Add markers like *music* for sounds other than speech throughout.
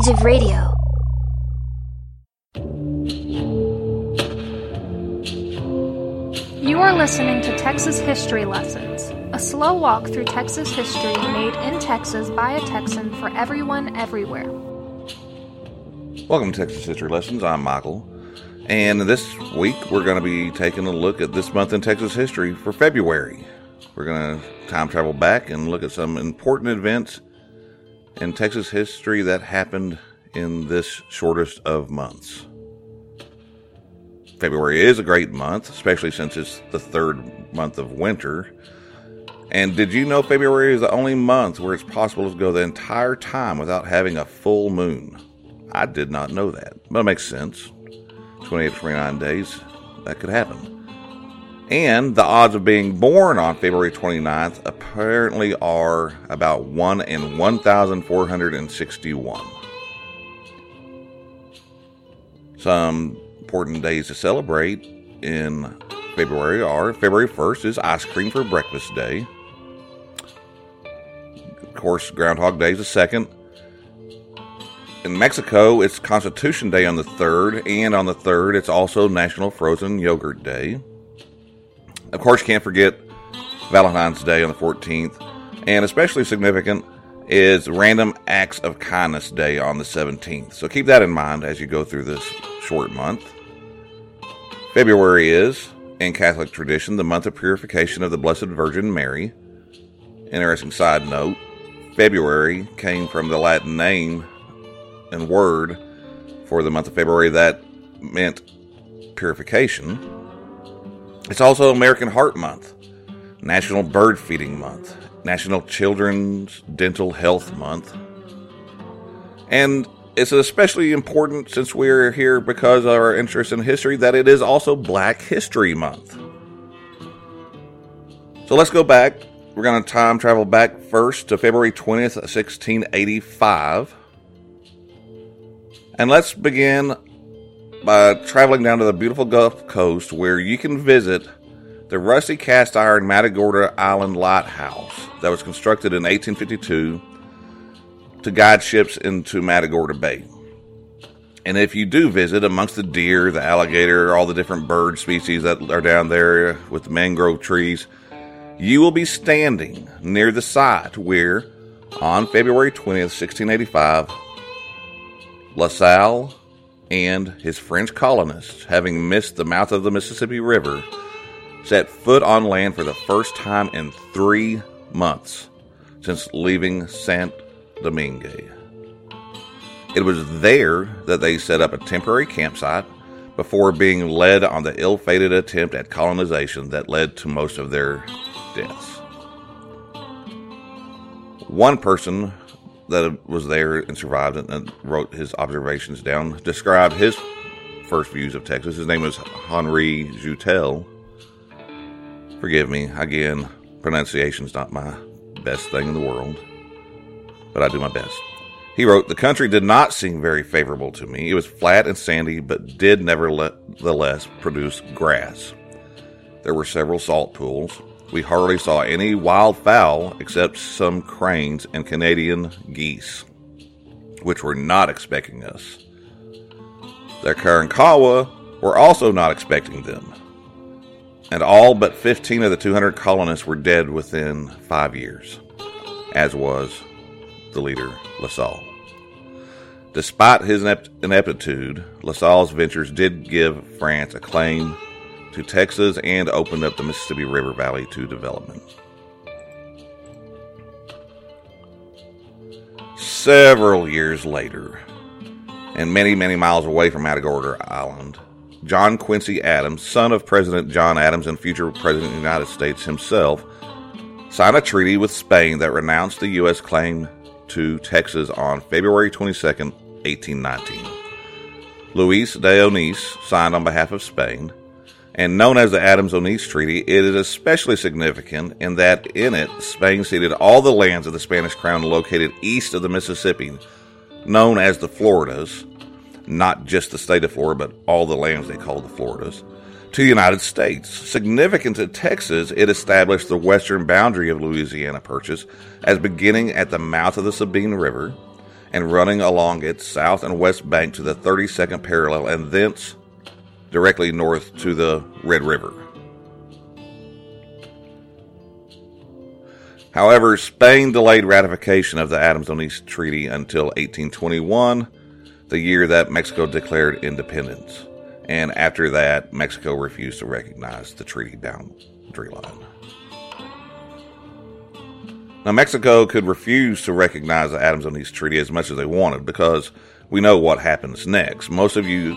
age of radio. You are listening to Texas History Lessons, a slow walk through Texas history made in Texas by a Texan for everyone everywhere. Welcome to Texas History Lessons. I'm Michael. And this week we're going to be taking a look at this month in Texas history for February. We're going to time travel back and look at some important events in Texas history that happened in this shortest of months. February is a great month, especially since it's the third month of winter. And did you know February is the only month where it's possible to go the entire time without having a full moon? I did not know that, but it makes sense. 28 to 29 days, that could happen. And the odds of being born on February 29th apparently are about 1 in 1,461. Some important days to celebrate in February are February 1st is Ice Cream for Breakfast Day. Of course, Groundhog Day is the second. In Mexico, it's Constitution Day on the 3rd, and on the 3rd, it's also National Frozen Yogurt Day. Of course, you can't forget Valentine's Day on the 14th, and especially significant is Random Acts of Kindness Day on the 17th. So keep that in mind as you go through this short month. February is, in Catholic tradition, the month of purification of the Blessed Virgin Mary. Interesting side note February came from the Latin name and word for the month of February that meant purification. It's also American Heart Month, National Bird Feeding Month, National Children's Dental Health Month. And it's especially important since we're here because of our interest in history that it is also Black History Month. So let's go back. We're going to time travel back first to February 20th, 1685. And let's begin by traveling down to the beautiful Gulf Coast where you can visit the rusty cast iron Matagorda Island Lighthouse that was constructed in 1852 to guide ships into Matagorda Bay. And if you do visit amongst the deer, the alligator, all the different bird species that are down there with the mangrove trees, you will be standing near the site where, on February 20th, 1685, La Salle and his French colonists, having missed the mouth of the Mississippi River, set foot on land for the first time in three months since leaving Saint Domingue. It was there that they set up a temporary campsite before being led on the ill fated attempt at colonization that led to most of their deaths. One person that was there and survived and wrote his observations down, described his first views of Texas. His name was Henri Joutel. Forgive me, again, pronunciation's not my best thing in the world, but I do my best. He wrote, The country did not seem very favorable to me. It was flat and sandy, but did nevertheless produce grass. There were several salt pools, we hardly saw any wild fowl except some cranes and Canadian geese, which were not expecting us. The Karankawa were also not expecting them, and all but 15 of the 200 colonists were dead within five years, as was the leader, La Salle. Despite his ineptitude, La Salle's ventures did give France a claim to Texas and opened up the Mississippi River Valley to development. Several years later, and many, many miles away from Matagorda Island, John Quincy Adams, son of President John Adams and future President of the United States himself, signed a treaty with Spain that renounced the U.S. claim to Texas on February 22, 1819. Luis de Onís signed on behalf of Spain, and known as the Adams-Onís Treaty, it is especially significant in that in it, Spain ceded all the lands of the Spanish crown located east of the Mississippi, known as the Floridas, not just the state of Florida, but all the lands they called the Floridas, to the United States. Significant to Texas, it established the western boundary of Louisiana Purchase as beginning at the mouth of the Sabine River and running along its south and west bank to the 32nd parallel and thence directly north to the Red River. However, Spain delayed ratification of the Adams-Onis Treaty until 1821, the year that Mexico declared independence. And after that, Mexico refused to recognize the treaty boundary line. Now, Mexico could refuse to recognize the Adams-Onis Treaty as much as they wanted because we know what happens next. Most of you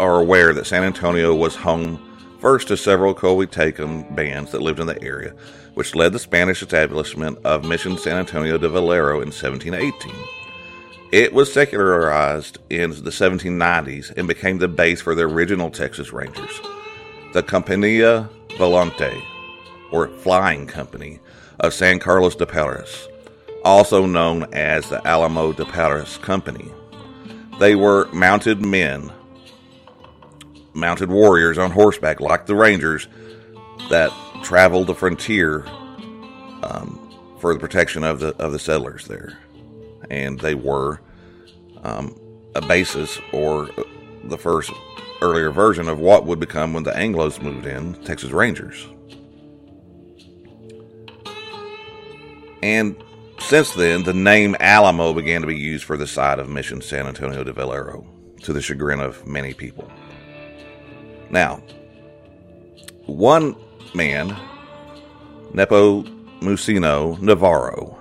are aware that San Antonio was home first to several Coahuiltecan bands that lived in the area, which led the Spanish establishment of Mission San Antonio de Valero in 1718. It was secularized in the 1790s and became the base for the original Texas Rangers. The Compañía Volante, or Flying Company, of San Carlos de Parras, also known as the Alamo de Parras Company. They were mounted men, mounted warriors on horseback, like the Rangers, that traveled the frontier um, for the protection of the of the settlers there, and they were um, a basis or the first earlier version of what would become when the Anglos moved in, Texas Rangers. And since then, the name Alamo began to be used for the site of Mission San Antonio de Valero, to the chagrin of many people. Now, one man, Nepo Nepomuceno Navarro,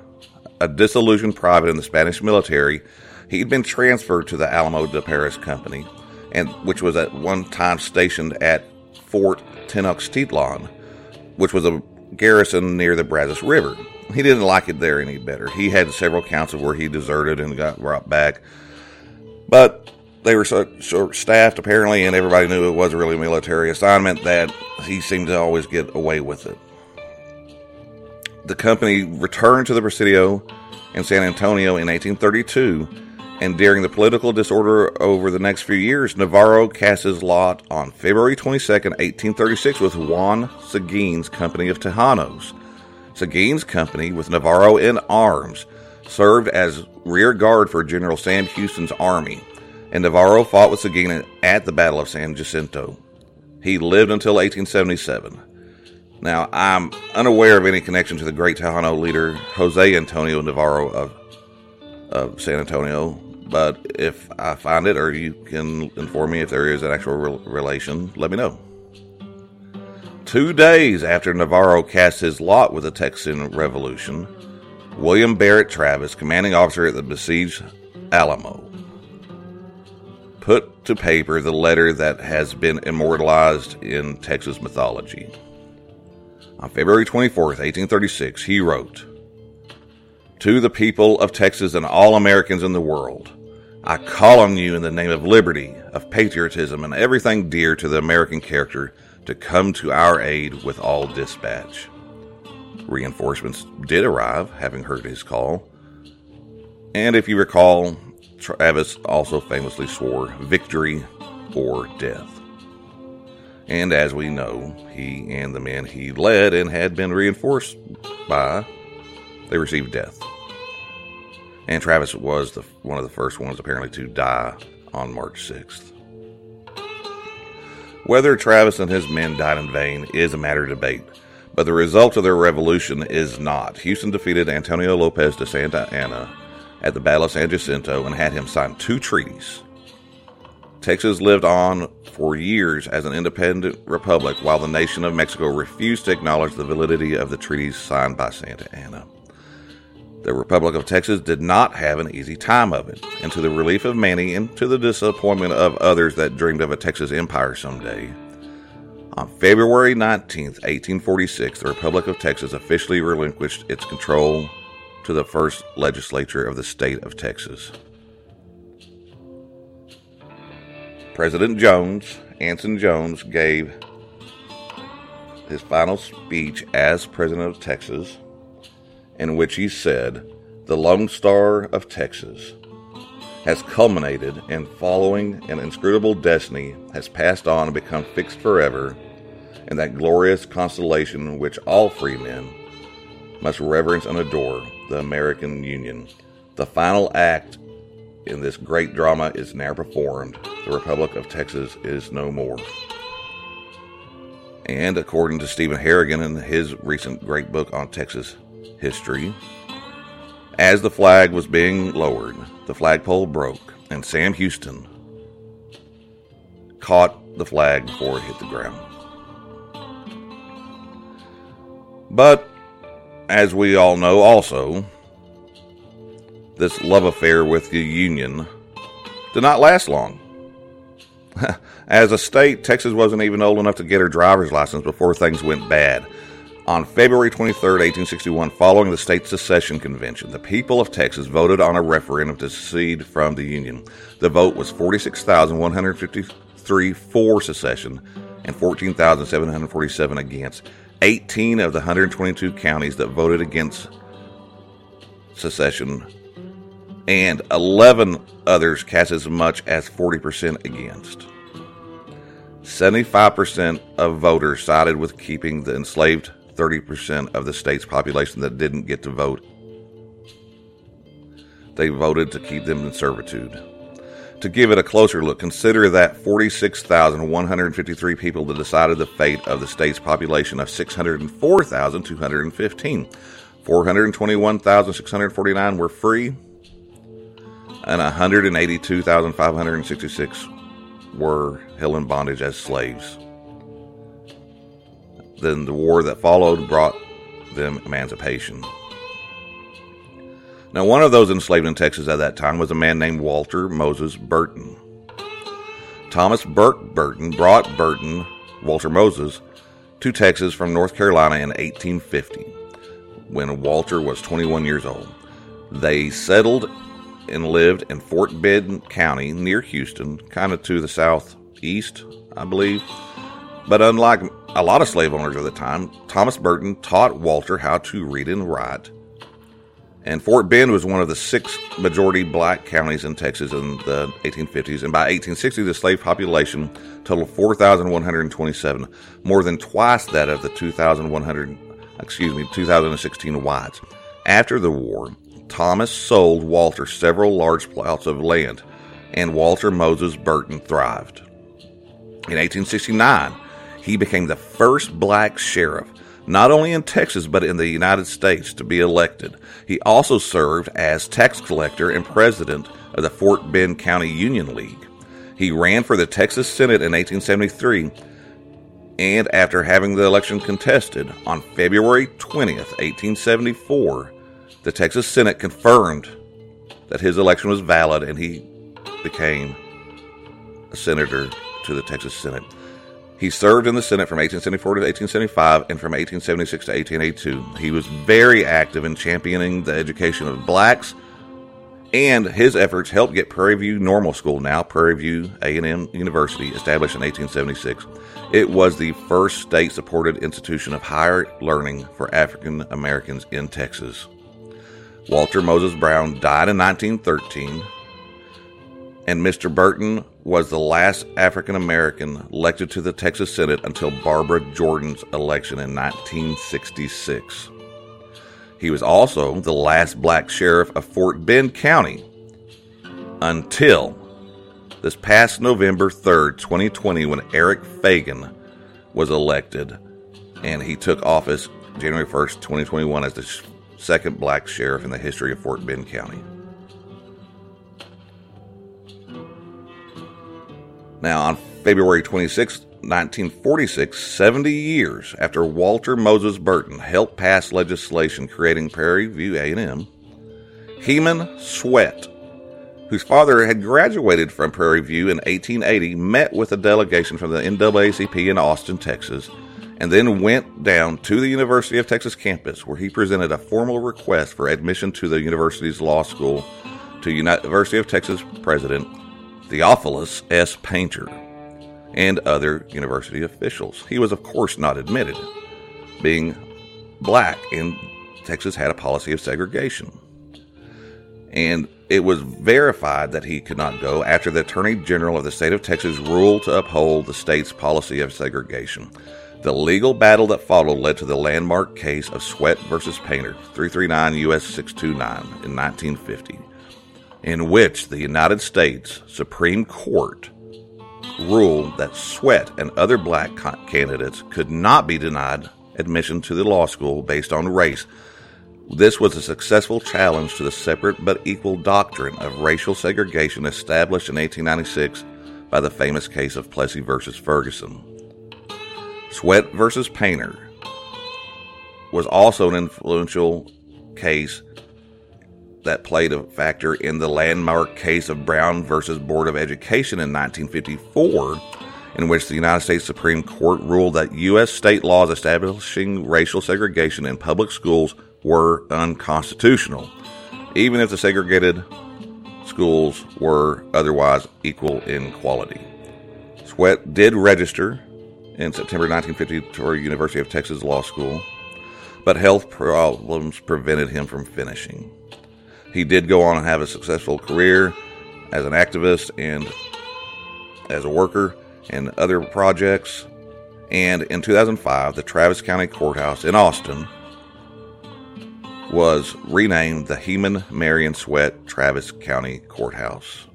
a disillusioned private in the Spanish military, he'd been transferred to the Alamo de Parras Company, and which was at one time stationed at Fort Tenochtitlan, which was a garrison near the Brazos River he didn't like it there any better. He had several counts of where he deserted and got brought back. But they were so short staffed, apparently, and everybody knew it was a really military assignment that he seemed to always get away with it. The company returned to the Presidio in San Antonio in 1832, and during the political disorder over the next few years, Navarro cast his lot on February 22, 1836, with Juan Seguin's Company of Tejanos Seguin's company, with Navarro in arms, served as rear guard for General Sam Houston's army, and Navarro fought with Seguin at the Battle of San Jacinto. He lived until 1877. Now, I'm unaware of any connection to the great Tejano leader Jose Antonio Navarro of, of San Antonio, but if I find it or you can inform me if there is an actual re- relation, let me know. Two days after Navarro cast his lot with the Texan Revolution, William Barrett Travis, commanding officer at the besieged Alamo, put to paper the letter that has been immortalized in Texas mythology. On February 24, 1836, he wrote, To the people of Texas and all Americans in the world, I call on you in the name of liberty, of patriotism, and everything dear to the American character to come to our aid with all dispatch. Reinforcements did arrive, having heard his call. And if you recall, Travis also famously swore victory or death. And as we know, he and the men he led and had been reinforced by, they received death. And Travis was the, one of the first ones apparently to die on March 6th. Whether Travis and his men died in vain is a matter of debate, but the result of their revolution is not. Houston defeated Antonio Lopez de Santa Anna at the Battle of San Jacinto and had him sign two treaties. Texas lived on for years as an independent republic while the nation of Mexico refused to acknowledge the validity of the treaties signed by Santa Anna. The Republic of Texas did not have an easy time of it, and to the relief of many and to the disappointment of others that dreamed of a Texas empire someday, on February 19, 1846, the Republic of Texas officially relinquished its control to the first legislature of the state of Texas. President Jones, Anson Jones, gave his final speech as President of Texas in which he said, The Lone Star of Texas has culminated in following an inscrutable destiny, has passed on and become fixed forever in that glorious constellation which all free men must reverence and adore the American Union, the final act in this great drama is now performed. The Republic of Texas is no more. And according to Stephen Harrigan in his recent great book on Texas history, as the flag was being lowered, the flagpole broke, and Sam Houston caught the flag before it hit the ground. But, as we all know, also, this love affair with the Union did not last long. *laughs* As a state, Texas wasn't even old enough to get her driver's license before things went bad. On February 23, 1861, following the state secession convention, the people of Texas voted on a referendum to secede from the Union. The vote was 46,153 for secession and 14,747 against. 18 of the 122 counties that voted against secession and 11 others cast as much as 40% against. 75% of voters sided with keeping the enslaved 30% of the state's population that didn't get to vote. They voted to keep them in servitude. To give it a closer look, consider that 46,153 people that decided the fate of the state's population of 604,215. 421,649 were free, and 182,566 were held in bondage as slaves. Then the war that followed brought them emancipation. Now, one of those enslaved in Texas at that time was a man named Walter Moses Burton. Thomas Burke Burton brought Burton, Walter Moses, to Texas from North Carolina in 1850 when Walter was 21 years old. They settled and lived in Fort Bend County near Houston, kind of to the southeast, I believe. But unlike a lot of slave owners of the time, Thomas Burton taught Walter how to read and write. And Fort Bend was one of the six majority black counties in Texas in the 1850s. And by 1860, the slave population totaled 4,127, more than twice that of the 2,100, excuse me, 2016 whites. After the war, Thomas sold Walter several large plots of land, and Walter Moses Burton thrived. In 1869, he became the first black sheriff, not only in Texas but in the United States, to be elected. He also served as tax collector and president of the Fort Bend County Union League. He ran for the Texas Senate in 1873, and after having the election contested on February 20th, 1874, the Texas Senate confirmed that his election was valid and he became a senator to the Texas Senate. He served in the Senate from 1874 to 1875 and from 1876 to 1882. He was very active in championing the education of blacks, and his efforts helped get Prairie View Normal School, now Prairie View A&M University, established in 1876. It was the first state-supported institution of higher learning for African Americans in Texas. Walter Moses Brown died in 1913, and Mr. Burton was the last African American elected to the Texas Senate until Barbara Jordan's election in 1966. He was also the last black sheriff of Fort Bend County until this past November 3rd, 2020, when Eric Fagan was elected and he took office January 1st, 2021, as the second black sheriff in the history of Fort Bend County. Now, on February 26, 1946, 70 years after Walter Moses Burton helped pass legislation creating Prairie View A&M, Heman Sweatt, whose father had graduated from Prairie View in 1880, met with a delegation from the NAACP in Austin, Texas, and then went down to the University of Texas campus where he presented a formal request for admission to the university's law school to University of Texas President Theophilus S. Painter and other university officials. He was, of course, not admitted, being black, and Texas had a policy of segregation. And it was verified that he could not go after the Attorney General of the state of Texas ruled to uphold the state's policy of segregation. The legal battle that followed led to the landmark case of Sweatt versus Painter, 339 U.S. 629 in 1950. In which the United States Supreme Court ruled that Sweatt and other black candidates could not be denied admission to the law school based on race. This was a successful challenge to the separate but equal doctrine of racial segregation established in 1896 by the famous case of Plessy versus Ferguson. Sweatt versus Painter was also an influential case that played a factor in the landmark case of Brown versus Board of Education in 1954 in which the United States Supreme Court ruled that U.S. state laws establishing racial segregation in public schools were unconstitutional, even if the segregated schools were otherwise equal in quality. Sweatt did register in September 1950 for University of Texas Law School, but health problems prevented him from finishing. He did go on and have a successful career as an activist and as a worker and other projects. And in 2005, the Travis County Courthouse in Austin was renamed the Heman Marion Sweatt Travis County Courthouse.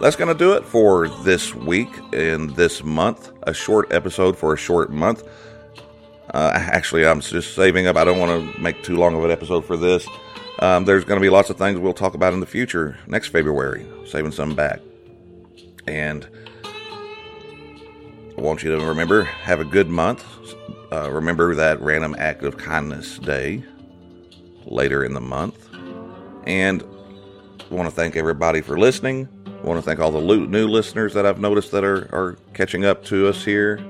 That's going to do it for this week and this month. A short episode for a short month. Uh, actually, I'm just saving up. I don't want to make too long of an episode for this. Um, there's going to be lots of things we'll talk about in the future next February, saving some back. And I want you to remember have a good month. Uh, remember that random act of kindness day later in the month. And I want to thank everybody for listening. I want to thank all the new listeners that I've noticed that are, are catching up to us here.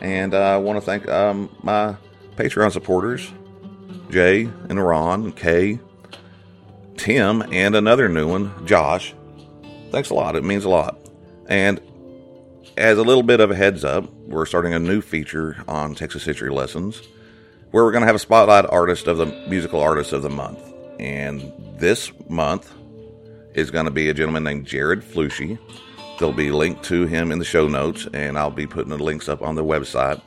And I want to thank um, my Patreon supporters, Jay and Ron Kay, Tim, and another new one, Josh. Thanks a lot. It means a lot. And as a little bit of a heads up, we're starting a new feature on Texas History Lessons where we're going to have a spotlight artist of the musical artist of the month. And this month is going to be a gentleman named Jared Flushy. There'll be a link to him in the show notes, and I'll be putting the links up on the website.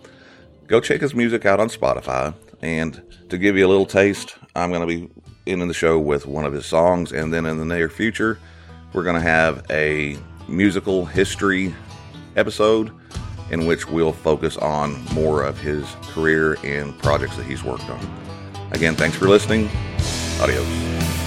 Go check his music out on Spotify. And to give you a little taste, I'm going to be ending the show with one of his songs. And then in the near future, we're going to have a musical history episode in which we'll focus on more of his career and projects that he's worked on. Again, thanks for listening. Adios.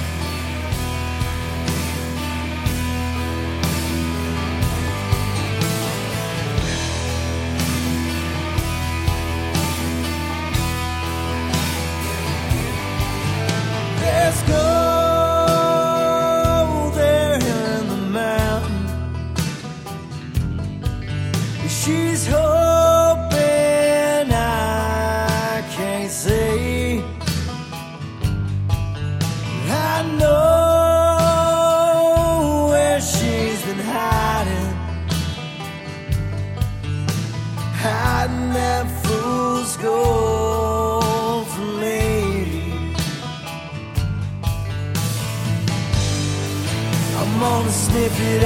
Some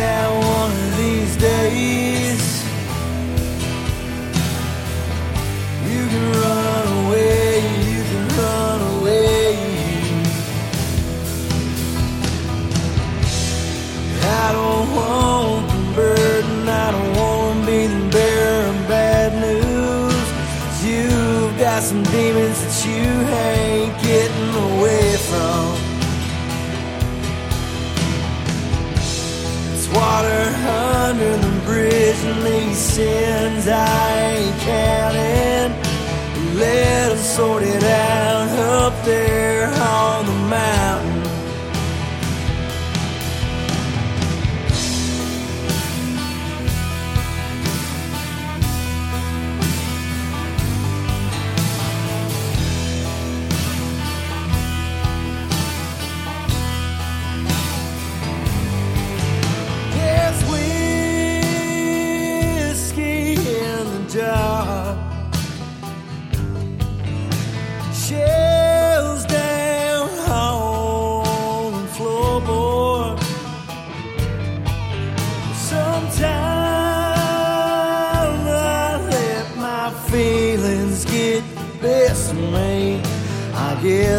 sins I ain't counting. Let them sort it out up there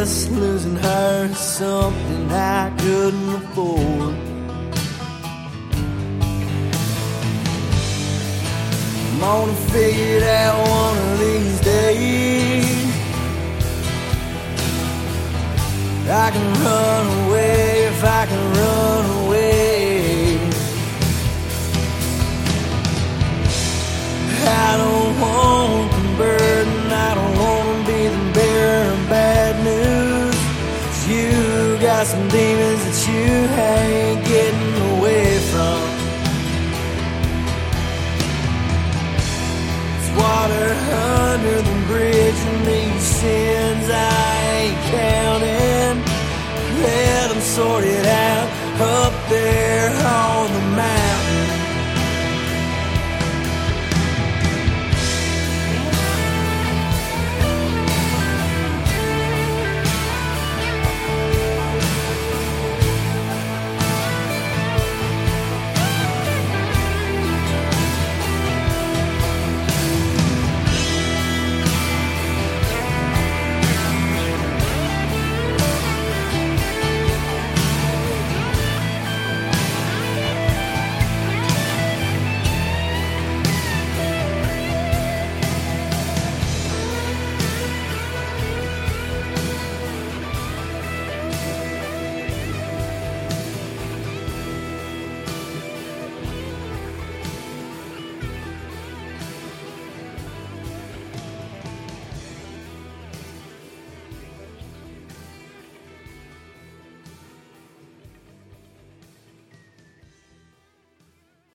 guess losing her is something I couldn't afford. I'm gonna figure it out one of these days. I can run away if I can run away. I don't want the burden, you got some demons that you ain't getting away from. It's water under the bridge, and these sins I ain't counting. Let them sort it out up there on the.